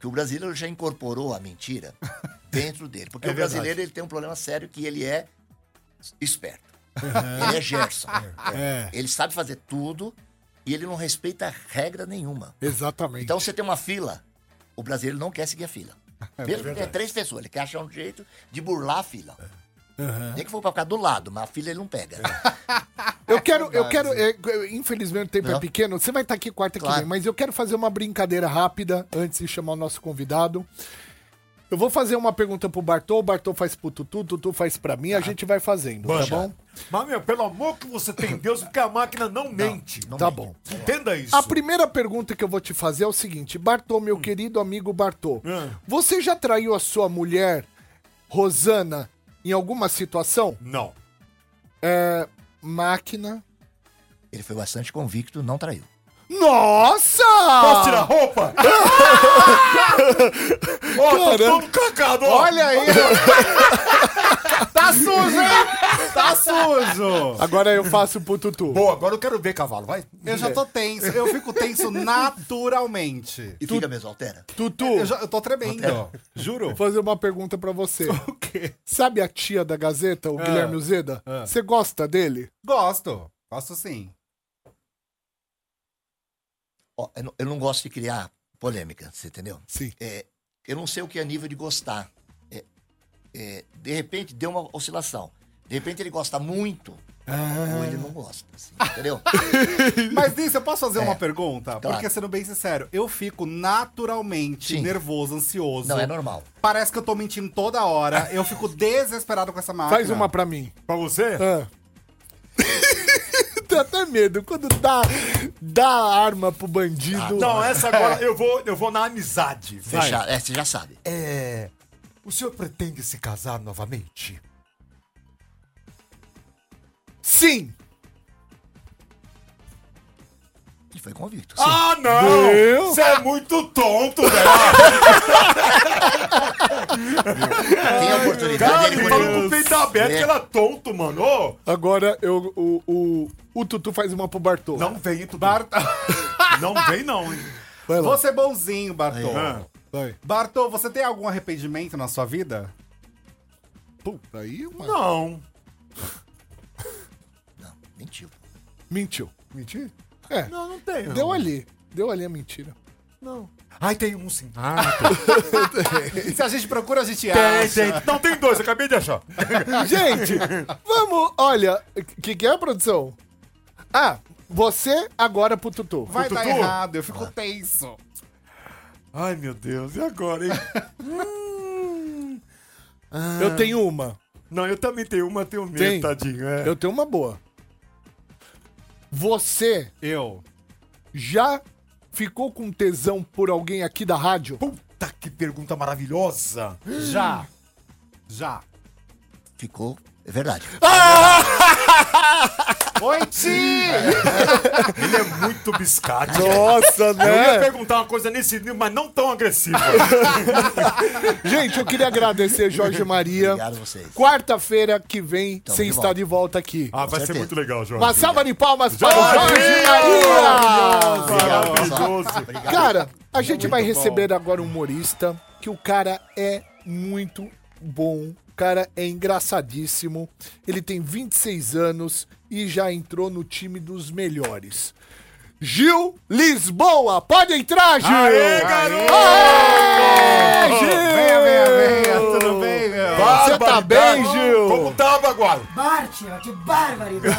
que o brasileiro já incorporou a mentira dentro dele. Porque É o brasileiro ele tem um problema sério que ele é esperto. Ele é Gerson. É. Ele sabe fazer tudo e ele não respeita regra nenhuma. Exatamente. Então você tem uma fila, o brasileiro não quer seguir a fila. Mesmo que tenha três pessoas, ele quer achar um jeito de burlar a fila. Nem que for pra ficar do lado, mas a fila ele não pega. Eu quero, eu quero, é, infelizmente o tempo é Não. pequeno, você vai estar aqui quarta que Claro. vem, mas eu quero fazer uma brincadeira rápida antes de chamar o nosso convidado. Eu vou fazer uma pergunta pro Bartô, o Bartô faz pro Tutu, o Tutu faz pra mim, a gente vai fazendo, tá bom? Mas, meu, pelo amor que você tem em Deus, porque a máquina não mente. não Tá mente. bom. Entenda isso. A primeira pergunta que eu vou te fazer é o seguinte, Bartô, meu querido amigo Bartô, Hum. você já traiu a sua mulher, Rosana, em alguma situação? Não. É, máquina... Ele foi bastante convicto, não traiu. Nossa! Posso tirar a roupa? Ó, tô todo cagado, ó. Olha aí! tá sujo, hein? Tá sujo! Agora eu faço pro Tutu. Boa, agora eu quero ver cavalo, vai. Eu já tô tenso. Eu fico tenso naturalmente. E fica mesmo, altera. Tutu, Eu, já, eu tô tremendo. Juro. vou fazer uma pergunta pra você. O quê? Sabe a tia da Gazeta, o Guilherme Uzeda? ah. Você gosta dele? Gosto. Gosto sim. Ó, eu, não, eu não gosto de criar polêmica, você entendeu? Sim. É, eu não sei o que é nível de gostar. É, é, de repente deu uma oscilação. De repente ele gosta muito, ou ele não gosta. assim, entendeu? Mas nisso, eu posso fazer uma pergunta? Claro. Porque, sendo bem sincero, eu fico naturalmente Sim. nervoso, ansioso. Não, é normal. Parece que eu tô mentindo toda hora. Eu fico desesperado com essa máquina. Faz uma pra mim. Pra você? Ah. Tem até medo. Quando dá, dá arma pro bandido. Não, essa agora eu vou, eu vou na amizade. Fechar, é, você já sabe. É. O senhor pretende se casar novamente? Sim! Ele foi convicto. sim. Ah, não! Você é muito tonto, velho! Tem a oportunidade, Cara, ele ele pode- falou com o peito aberto É. que ela é tonto, mano. Ô, Agora eu, o, o, o Tutu faz uma pro Bartô. não vem, tu Bart... Não vem, não, hein? Vai lá. Vou ser bonzinho, Bartô. Ah. Vai. Bartô, você tem algum arrependimento na sua vida? Puta, aí uma... Não. Não, mentiu. Mentiu. Mentir? É, Não, não tenho. deu ali. Deu ali a mentira. Não. Ai, tem um sim. Ah, tem. Se a gente procura, a gente tem, acha. tem. Não, tem dois, acabei de achar. Gente, vamos, olha, o que, que é, produção? Ah, você agora pro Tutu. Vai O dar Tutu? errado, eu fico tenso. Ai, meu Deus, e agora, hein? Hum. Eu tenho uma. Não, eu também tenho uma, tenho medo, Tem. tadinho. É. Eu tenho uma boa. Você Eu. já ficou com tesão por alguém aqui da rádio? Puta, que pergunta maravilhosa. Já. Já. Ficou. É verdade. Oi, Ti! Ele é muito biscate. Nossa, Eu ia né? perguntar uma coisa nesse nível, mas não tão agressiva. Gente, eu queria agradecer Jorge Maria. Obrigado a vocês. Quarta-feira que vem, Tamo você de volta. de volta aqui. Ah, vai ser certeza. muito legal, Jorge. Uma salva de palmas para o Jorge! Jorge Maria! Maravilhoso. Cara, a gente vai receber agora um humorista que o cara é muito bom. O cara é engraçadíssimo. Ele tem 26 anos e já entrou no time dos melhores. Gil Lisboa! Pode entrar, Gil! Aê, garoto! Aê, Gil! Venha, venha, venha. Tudo bem, meu? Você tá bem, Gil? Como tá, Bagual? Bártio, que barbaridade.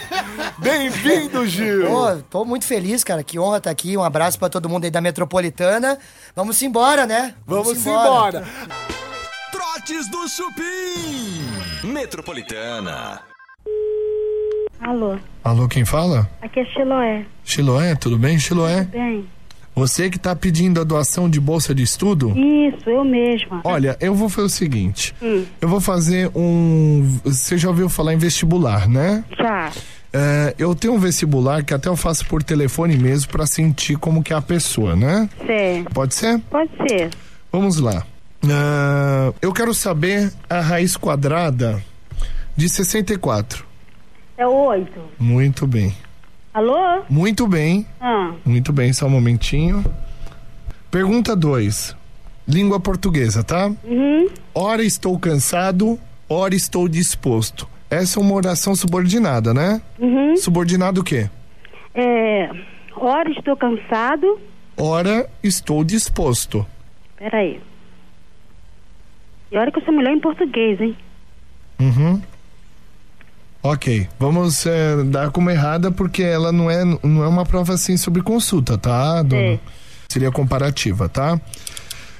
Bem-vindo, Gil! Pô, tô muito feliz, cara. Que honra estar aqui. Um abraço pra todo mundo aí da Metropolitana. Vamos embora, né? Vamos embora. Do Chupim. Metropolitana. Alô, Alô, quem fala? aqui é Chiloé. Chiloé, tudo bem, Chiloé? Bem, Você que tá pedindo a doação de bolsa de estudo? isso, eu mesma. Olha, eu vou fazer o seguinte. Hum. Eu vou fazer um. Você já ouviu falar em vestibular, né? Já. É, eu tenho um vestibular que até eu faço por telefone mesmo pra sentir como que é a pessoa, né? Certo. Pode ser? Pode ser. Vamos lá. Ah, eu quero saber a raiz quadrada de 64. É oito. Muito bem. Alô? Muito bem. Ah, Muito bem, só um momentinho. Pergunta 2. Língua portuguesa, tá? uhum. Ora estou cansado, ora estou disposto. Essa é uma oração subordinada, né? Uhum. Subordinado o quê? É. Ora, estou cansado. Ora estou disposto. Peraí. E olha que eu sou melhor em português, hein? Uhum. Ok, vamos é, dar como errada porque ela não é, não é uma prova assim sobre consulta, tá, dona? Sei. Seria comparativa, tá?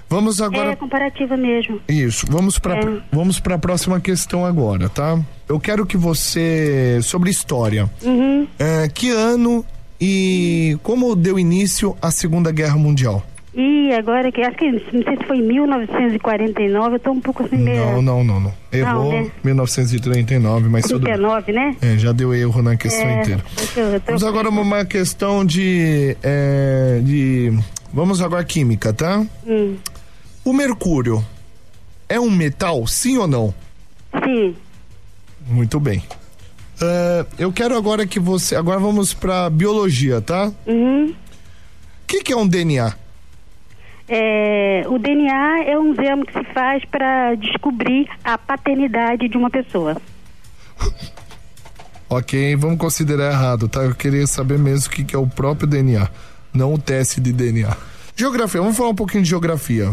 Vamos agora. É comparativa mesmo. Isso, vamos para É. vamos para a próxima questão agora, tá? Eu quero que você sobre história. Uhum. É, que ano e como deu início a Segunda Guerra Mundial? E agora que acho que não sei se foi em 1949, eu tô um pouco assim meio. Não, não, não, não. Errou né? 1939, mas tudo bem. 39, né? É, já deu erro na questão É, inteira. eu- eu tô- Vamos agora uma questão de, é, de. Vamos agora química, tá? Hum, O mercúrio é um metal, sim ou não? sim. Muito bem. É, eu quero agora que você. Agora vamos pra biologia, tá? Uhum. O que, que é um DNA? É, o DNA é um exame que se faz para descobrir a paternidade de uma pessoa. Ok, vamos considerar errado, tá? Eu queria saber mesmo o que, que é o próprio DNA, não o teste de DNA. Geografia, vamos falar um pouquinho de geografia.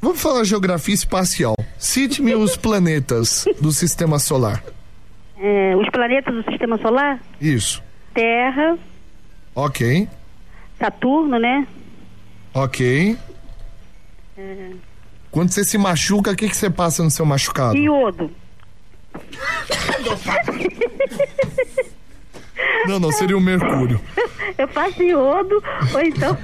Vamos falar geografia espacial. Cite-me os planetas do sistema solar. É, os planetas do Sistema Solar: Isso. Terra, Ok, Saturno, né? ok. É, Quando você se machuca, o que, que você passa no seu machucado? iodo. Não, não, seria o mercúrio. Eu faço iodo, ou então.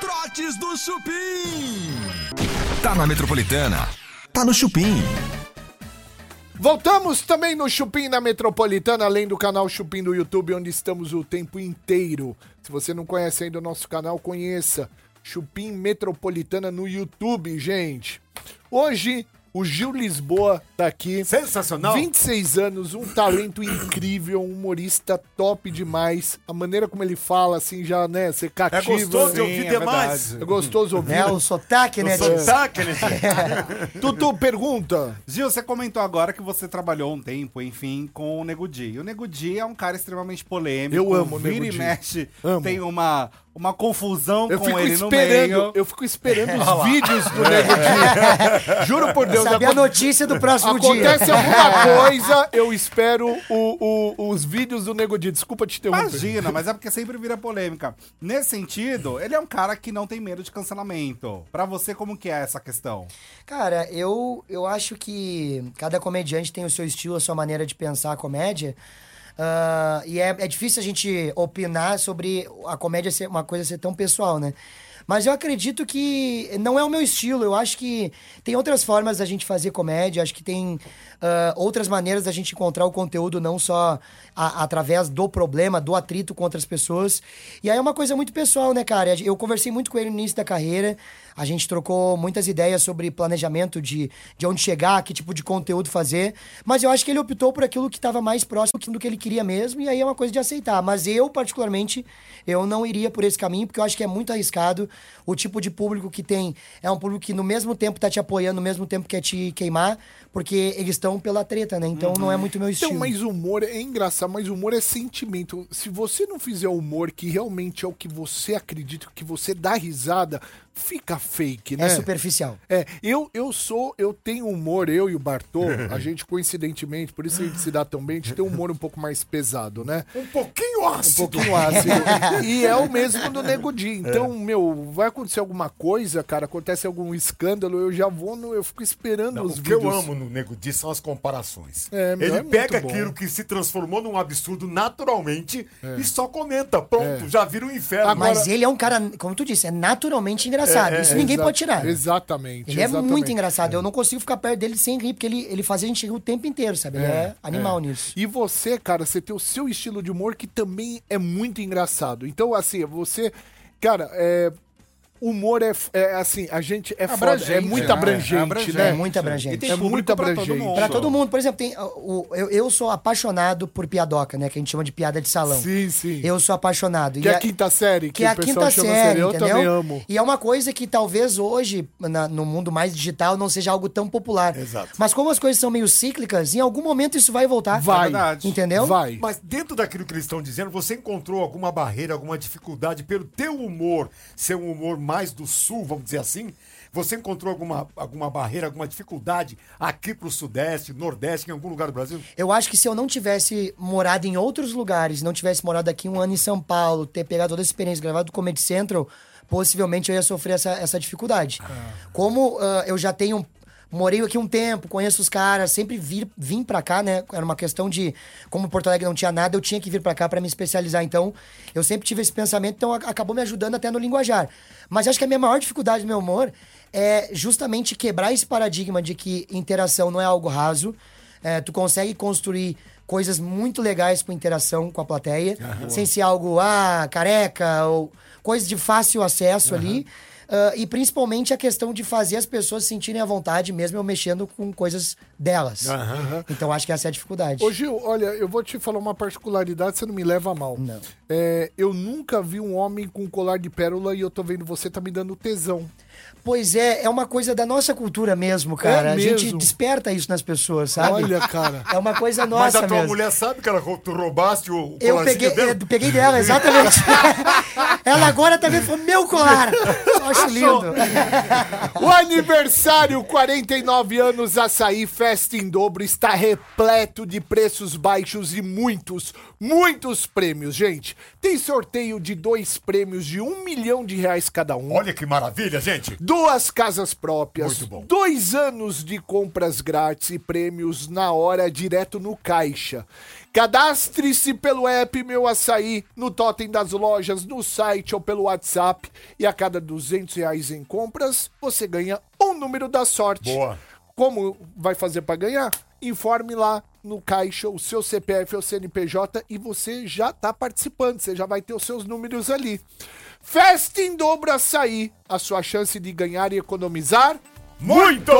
Trotes do Chupim. Tá na Metropolitana. Tá no Chupim. Voltamos também no Chupim na Metropolitana, além do canal Chupim do YouTube, onde estamos o tempo inteiro. Se você não conhece ainda o nosso canal, conheça. Chupim Metropolitana no YouTube, gente. Hoje, O Gil Lisboa tá aqui. Sensacional. 26 anos, um talento incrível, um humorista top demais. A maneira como ele fala, assim, já, né, você cativa. gostoso de Sim, ouvir é demais. É gostoso ouvir. Né, o sotaque, né? O sotaque, né? Tutu, pergunta. Gil, você comentou agora que você trabalhou um tempo, enfim, com o Nego Di. E o Nego Di é um cara extremamente polêmico. Eu amo o Vira Nego e Di. mexe, Amo. tem uma, uma confusão Eu com fico ele no esperando, meio. eu fico esperando os vídeos do Nego Di. Juro por Deus. Saber a notícia do próximo dia. Acontece alguma coisa, eu espero o- o- os vídeos do Nego Di. Desculpa te interromper. Imagina, mas é porque sempre vira polêmica. Nesse sentido, ele é um cara que não tem medo de cancelamento. Pra você, como que é essa questão? Cara, eu, eu acho que cada comediante tem o seu estilo, a sua maneira de pensar a comédia. Ah, e é, é difícil a gente opinar sobre a comédia ser uma coisa ser tão pessoal, né? Mas eu acredito que não é o meu estilo. Eu acho que tem outras formas da gente fazer comédia. Acho que tem ah, outras maneiras da gente encontrar o conteúdo, não só a- através do problema, do atrito com outras pessoas. E aí é uma coisa muito pessoal, né, cara? Eu conversei muito com ele no início da carreira. A gente trocou muitas ideias sobre planejamento de, de onde chegar, que tipo de conteúdo fazer. Mas eu acho que ele optou por aquilo que estava mais próximo do que ele queria mesmo. E aí é uma coisa de aceitar. Mas eu, particularmente, eu não iria por esse caminho, porque eu acho que é muito arriscado. O tipo de público que tem é um público que no mesmo tempo tá te apoiando, no mesmo tempo quer te queimar, porque eles estão pela treta, né? Então não é muito meu estilo. Então, mas humor é engraçado, mas humor é sentimento. Se você não fizer humor que realmente é o que você acredita, que você dá risada, fica fake, né? É superficial. É, eu, eu sou, eu tenho humor, eu e o Bartô, a gente coincidentemente, por isso a gente se dá tão bem, a gente tem um humor um pouco mais pesado, né? Um pouquinho ácido. Um pouquinho ácido. e é o mesmo do Nego Di. Então, meu, vai acontecer alguma coisa, cara, acontece algum escândalo, eu já vou, no, eu fico esperando Não, os o que eu vídeos. amo no Nego Di são as comparações. É, meu, Ele é pega bom. aquilo que se transformou num absurdo naturalmente e só comenta. Pronto, já vira um inferno. Mas ele é um cara, como tu disse, é naturalmente engraçado. É, é, Isso ninguém exa- pode tirar. Exatamente. Ele é exatamente. muito engraçado. Eu não consigo ficar perto dele sem rir, porque ele, ele faz a gente rir o tempo inteiro, sabe? Ele é, animal nisso. E você, cara, você tem o seu estilo de humor que também é muito engraçado. Então, assim, você. Cara, é. Humor é, é assim, a gente é foda, é Abrangente, muito né? abrangente, É abrangente. né? É muito abrangente. E tem É muito pra todo abrangente. mundo. Pra todo mundo, por exemplo, tem, uh, o, eu, eu sou apaixonado por piadoca, né? Que a gente chama de piada de salão. Sim, sim. Eu sou apaixonado. Que E é a quinta série, que é a quinta chama série, Eu entendeu? também amo. E é uma coisa que talvez hoje, na- no mundo mais digital, não seja algo tão popular. Exato. Mas como as coisas são meio cíclicas, em algum momento isso vai voltar. Vai. verdade. Entendeu? Vai. Mas dentro daquilo que eles estão dizendo, você encontrou alguma barreira, alguma dificuldade pelo teu humor ser um humor mais do sul, vamos dizer assim? Você encontrou alguma, alguma barreira, alguma dificuldade aqui pro sudeste, nordeste, em algum lugar do Brasil? Eu acho que se eu não tivesse morado em outros lugares, não tivesse morado aqui um ano em São Paulo, ter pegado toda essa experiência, gravado do Comedy Central, possivelmente eu ia sofrer essa, essa dificuldade. Como ah, eu já tenho. Morei aqui um tempo, conheço os caras, sempre vir, vim pra cá, né? Era uma questão de. Como Porto Alegre não tinha nada, eu tinha que vir pra cá pra me especializar. Então, eu sempre tive esse pensamento, então acabou me ajudando até no linguajar. Mas acho que a minha maior dificuldade no meu humor é justamente quebrar esse paradigma de que interação não é algo raso. É, tu consegue construir coisas muito legais com interação com a plateia, sem ser algo, ah, careca, ou coisas de fácil acesso ali. Ah, e principalmente a questão de fazer as pessoas se sentirem à vontade, mesmo eu mexendo com coisas delas. Então acho que essa é a dificuldade. Ô Gil, olha, eu vou te falar uma particularidade, você não me leva a mal. Não. É, eu nunca vi um homem com colar de pérola e eu tô vendo você tá me dando tesão. Pois é, é uma coisa da nossa cultura mesmo, cara. É a gente mesmo? desperta isso nas pessoas, sabe? Olha, cara. É uma coisa nossa Mas a tua mesmo. mulher sabe que ela, tu roubaste o, Eu peguei, dela? eu peguei dela, exatamente. Ela agora também falou, meu colar. Eu acho lindo. O aniversário 49 anos Açaí Festa em Dobro está repleto de preços baixos e muitos, muitos prêmios, gente. Tem sorteio de dois prêmios de um milhão de reais cada um. Olha que maravilha, gente. Duas casas próprias, Muito bom. dois anos de compras grátis e prêmios na hora direto no caixa. Cadastre-se pelo app Meu Açaí, no totem das lojas, no site ou pelo WhatsApp. E a cada 200 reais em compras, você ganha um número da sorte. Boa. Como vai fazer para ganhar? Informe lá no caixa o seu CPF ou CNPJ e você já tá participando, você já vai ter os seus números ali. Festa em dobro açaí, a sua chance de ganhar e economizar Muito!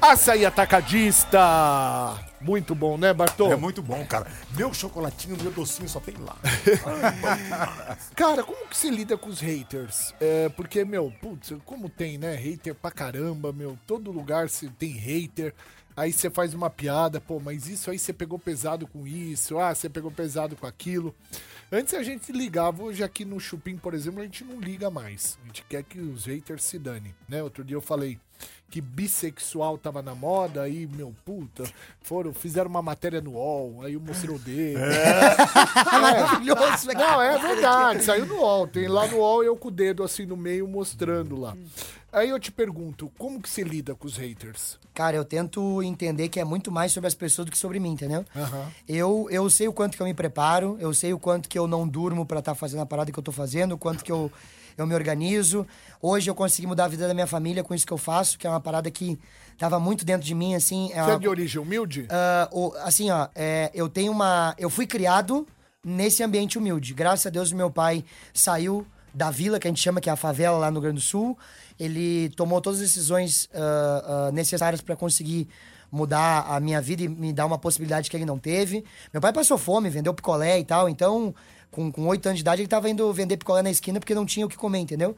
Açaí Atacadista! Muito bom, né, Bartô? É muito bom, cara. Meu chocolatinho, meu docinho só tem lá. Cara, como que você lida com os haters? É, porque, meu, putz, como tem, né? Hater pra caramba, meu. Todo lugar você tem hater. Aí você faz uma piada, pô, mas isso aí você pegou pesado com isso, ah, você pegou pesado com aquilo. Antes a gente ligava, hoje aqui no Chupim, por exemplo, a gente não liga mais. A gente quer que os haters se danem, né? Outro dia eu falei que bissexual tava na moda, aí, meu, puta, foram, fizeram uma matéria no UOL, aí eu mostrei o dedo. É. Maravilhoso, né? Não, é verdade, saiu no UOL, tem lá no UOL eu com o dedo assim no meio mostrando lá. Aí eu te pergunto, como que você lida com os haters? Cara, eu tento entender que é muito mais sobre as pessoas do que sobre mim, entendeu? Aham. Eu, eu sei o quanto que eu me preparo, eu sei o quanto que eu não durmo pra estar fazendo a parada que eu tô fazendo, o quanto que eu, eu me organizo. Hoje eu consegui mudar a vida da minha família com isso que eu faço, que é uma parada que tava muito dentro de mim, assim. É Você é de origem humilde? Ah, o- assim, ó, é, eu tenho uma. Eu fui criado nesse ambiente humilde. Graças a Deus, meu pai saiu da vila, que a gente chama que é a favela lá no Rio Grande do Sul. Ele tomou todas as decisões ah, ah, necessárias para conseguir mudar a minha vida e me dar uma possibilidade que ele não teve. Meu pai passou fome, vendeu picolé e tal, então. Com, com 8 anos de idade, ele tava indo vender picolé na esquina porque não tinha o que comer, entendeu?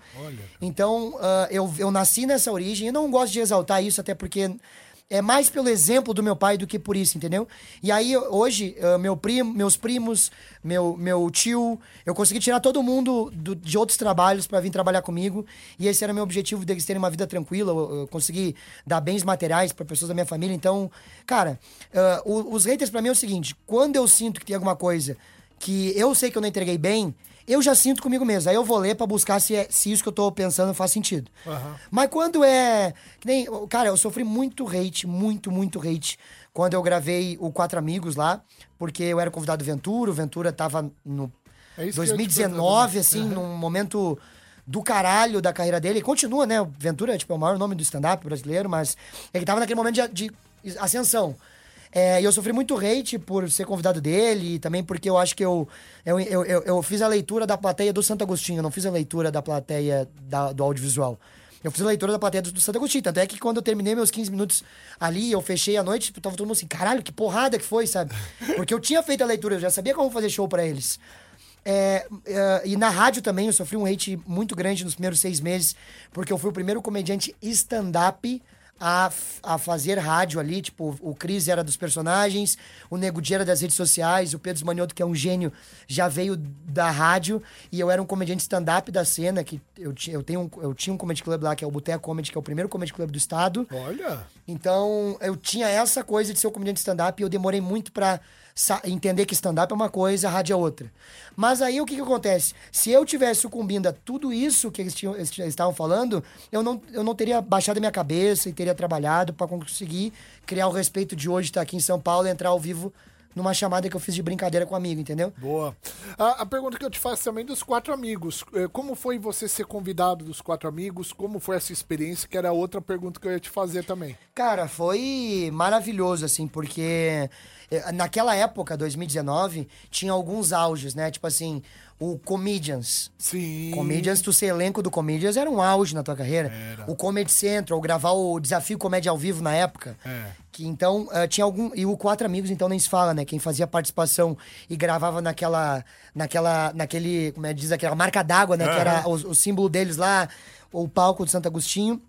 Então, ah, eu, eu nasci nessa origem. Eu não gosto de exaltar isso, até porque é mais pelo exemplo do meu pai do que por isso, entendeu? E aí, hoje, ah, meu primo, meus primos, meu, meu tio, eu consegui tirar todo mundo do- de outros trabalhos para vir trabalhar comigo. E esse era meu objetivo deles terem uma vida tranquila. Eu, eu consegui dar bens materiais para pessoas da minha família. Então, cara, o- os haters para mim é o seguinte: quando eu sinto que tem alguma coisa que eu sei que eu não entreguei bem, eu já sinto comigo mesmo. Aí eu vou ler pra buscar se, é- se isso que eu tô pensando faz sentido. Mas quando é. nem, cara, eu sofri muito hate, muito, muito hate. Quando eu gravei o Quatro Amigos lá, porque eu era convidado do Ventura, o Ventura tava no É isso que eu ia te 2019, perguntar assim, também. num momento do caralho da carreira dele. E continua, né? O Ventura tipo, é o maior nome do stand-up brasileiro, mas ele tava naquele momento de, de ascensão. É, e eu sofri muito hate por ser convidado dele e também porque eu acho que eu, eu, eu, eu, eu fiz a leitura da plateia do Santo Agostinho, eu não fiz a leitura da plateia da- do audiovisual. Eu fiz a leitura da plateia do, do Santo Agostinho. Tanto é que quando eu terminei meus 15 minutos ali, eu fechei a noite, tipo, tava todo mundo assim, caralho, que porrada que foi, sabe? Porque eu tinha feito a leitura, eu já sabia como fazer show pra eles. É, é, e na rádio também eu sofri um hate muito grande nos primeiros seis meses, porque eu fui o primeiro comediante stand-up a, a fazer rádio ali. Tipo, o Cris era dos personagens, o Nego Di era das redes sociais, o Pedro Manioto, que é um gênio, já veio da rádio, e eu era um comediante stand-up da cena, que eu, eu, tenho um, eu tinha um comedy club lá, que é o Boteco Comedy, que é o primeiro comedy club do estado. Olha. Então, eu tinha essa coisa de ser um comediante stand-up e eu demorei muito pra entender que stand-up é uma coisa, rádio é outra. Mas aí o que, que acontece? Se eu tivesse sucumbindo a tudo isso que eles, tinham, eles estavam falando, eu não, eu não teria baixado a minha cabeça e teria trabalhado pra conseguir criar o respeito de hoje estar aqui em São Paulo e entrar ao vivo numa chamada que eu fiz de brincadeira com um amigo, entendeu? Boa. A, a pergunta que eu te faço também dos quatro amigos. Eh, Como foi você ser convidado dos quatro amigos? Como foi essa experiência? Que era outra pergunta que eu ia te fazer também. Cara, foi maravilhoso, assim, porque naquela época, 2019, tinha alguns auges, né? Tipo assim, o Comedians. Sim. Comedians, tu ser elenco do Comedians era um auge na tua carreira. O Comedy Central, gravar o Desafio Comédia ao Vivo na época. É. Que então eh, tinha algum. E o Quatro Amigos, então nem se fala, né? Quem fazia participação e gravava naquela. naquela. naquele. Como é que diz? Aquela marca d'água, né? Que era o, o símbolo deles lá, o palco do Santo Agostinho.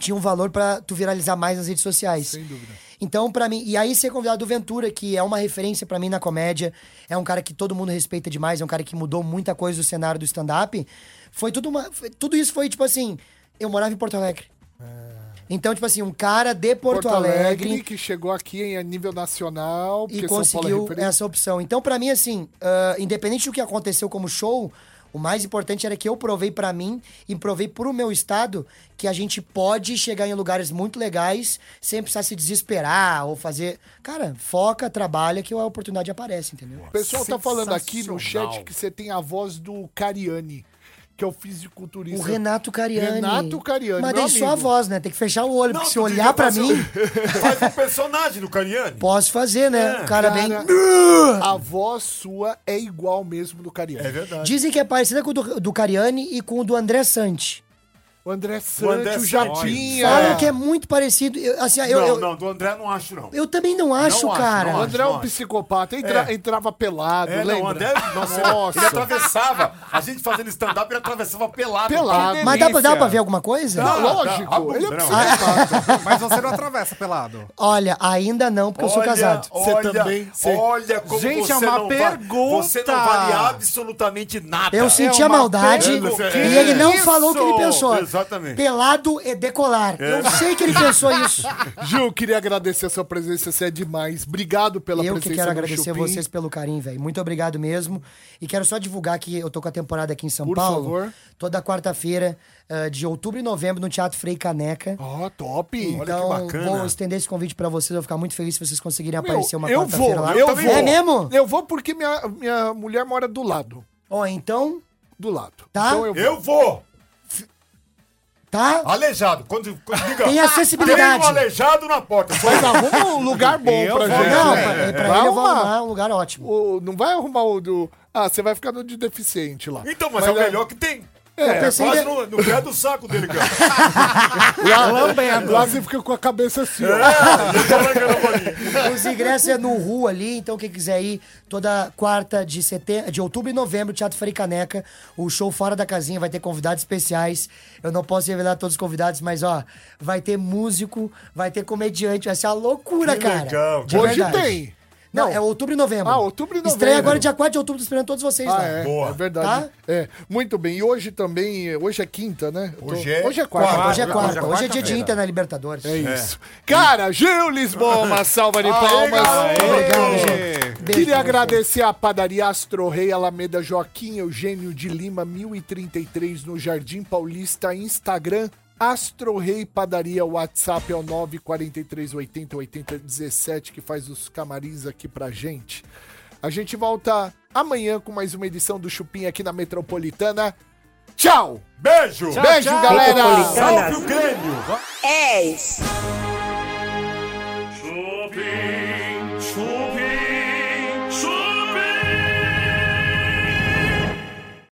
Tinha um valor pra tu viralizar mais nas redes sociais. Sem dúvida. Então, pra mim, e aí ser convidado do Ventura, que é uma referência pra mim na comédia, é um cara que todo mundo respeita demais, é um cara que mudou muita coisa do cenário do stand-up. Foi tudo uma. foi- tudo isso foi, tipo assim, eu morava em Porto Alegre. Então, tipo assim, um cara de Porto, Alegre, que chegou aqui em a nível nacional, e é conseguiu referência. essa opção. Então, pra mim, assim, ah, independente do que aconteceu como show, o mais importante era que eu provei pra mim e provei pro meu estado que a gente pode chegar em lugares muito legais sem precisar se desesperar ou fazer. Cara, foca, trabalha que a oportunidade aparece, entendeu? O pessoal tá falando aqui no chat que você tem a voz do Cariani, que é o fisiculturista. O Renato Cariani. Renato Cariani, Mas meu daí só a voz, né? Tem que fechar o olho, Não, porque se olhar pra mim, Faz o personagem do Cariani. posso fazer, né? É, o cara, Cara, bem. A voz sua é igual mesmo do Cariani. É verdade. Dizem que é parecida com o do, do Cariani e com o do André Santi. O André O Santos, André o Santos. Japinha. Falam que é muito parecido. Eu, assim, eu, não, eu, não, do André não acho, não. eu também não acho, Não acho, cara. O não André é um acho. psicopata. Entra- É. Entrava pelado, É, lembra? não, o André, nossa, Nossa. ele atravessava. A gente fazendo stand-up, ele atravessava pelado. Pelado. Que Mas dá pra, dá pra ver alguma coisa? Dá, lógico, dá. A bunda, ele é não. psicopata. Mas você não atravessa pelado. Olha, ainda não, porque eu sou Olha, casado. Você olha, também, você- Olha como Gente, você é uma não pergunta. Vale, você não vale absolutamente nada. Eu senti a uma maldade e ele não falou o que ele pensou. Exatamente. Pelado e decolar. Eu sei que ele pensou isso. Gil, queria agradecer a sua presença, você é demais. Obrigado pela eu presença que quero no agradecer a Chupim. vocês pelo carinho, velho. Muito obrigado mesmo. E quero só divulgar que eu tô com a temporada aqui em São Por Paulo. favor. Toda quarta-feira, ah, de outubro e novembro, no Teatro Frei Caneca. Ó, top. Então, bacana. vou estender esse convite pra vocês. Eu vou ficar muito feliz se vocês conseguirem Meu, aparecer uma eu quarta-feira vou, lá. eu também vou. É mesmo? Eu vou porque minha, minha mulher mora do lado. Ó, então, Do lado. Tá. Então eu vou. Eu vou. Tá? Aleijado. Quando, quando diga, Tem acessibilidade. Tem um aleijado na porta. Mas arruma um lugar bom Eu pra vou, gente. Não, né? pra, pra Vai ele eu vou arrumar. um lugar ótimo. O- não vai arrumar o do. Ah, você vai ficar no de deficiente lá. Então, mas, é o melhor que tem. É, pensei quase que- no, no pé do saco dele, cara. Lá, lá você fica com a cabeça assim, ó. Os ingressos é no Rua ali, então quem quiser ir, toda quarta de, setembro, de outubro e novembro, Teatro Frei Caneca, o show Fora da Casinha vai ter convidados especiais. Eu não posso revelar todos os convidados, mas ó, vai ter músico, vai ter comediante, vai ser uma loucura, Que cara. legal. De Hoje verdade. tem. Não, Não. é outubro e novembro. Ah, outubro e novembro. Estreia agora dia 4 de outubro, esperando todos vocês Ah, lá. é, Boa. é verdade. É, muito bem. E hoje também, hoje é quinta, né? Tô- Hoje é hoje é quarta. quarta. Hoje é Hoje é quarta, hoje é dia de. Inter na Libertadores. É isso. Cara, Gil Lisboa, uma salva de palmas. Obrigado, gente. Queria Beijo agradecer a padaria Astro Rei Alameda Joaquim Eugênio de Lima, 1033, no Jardim Paulista, Instagram. Astro Rei Padaria, WhatsApp é o 943808017, que faz os camarins aqui pra gente. A gente volta amanhã com mais uma edição do Chupim aqui na Metropolitana. Tchau! Beijo. Beijo, galera! Salve o Grêmio. És.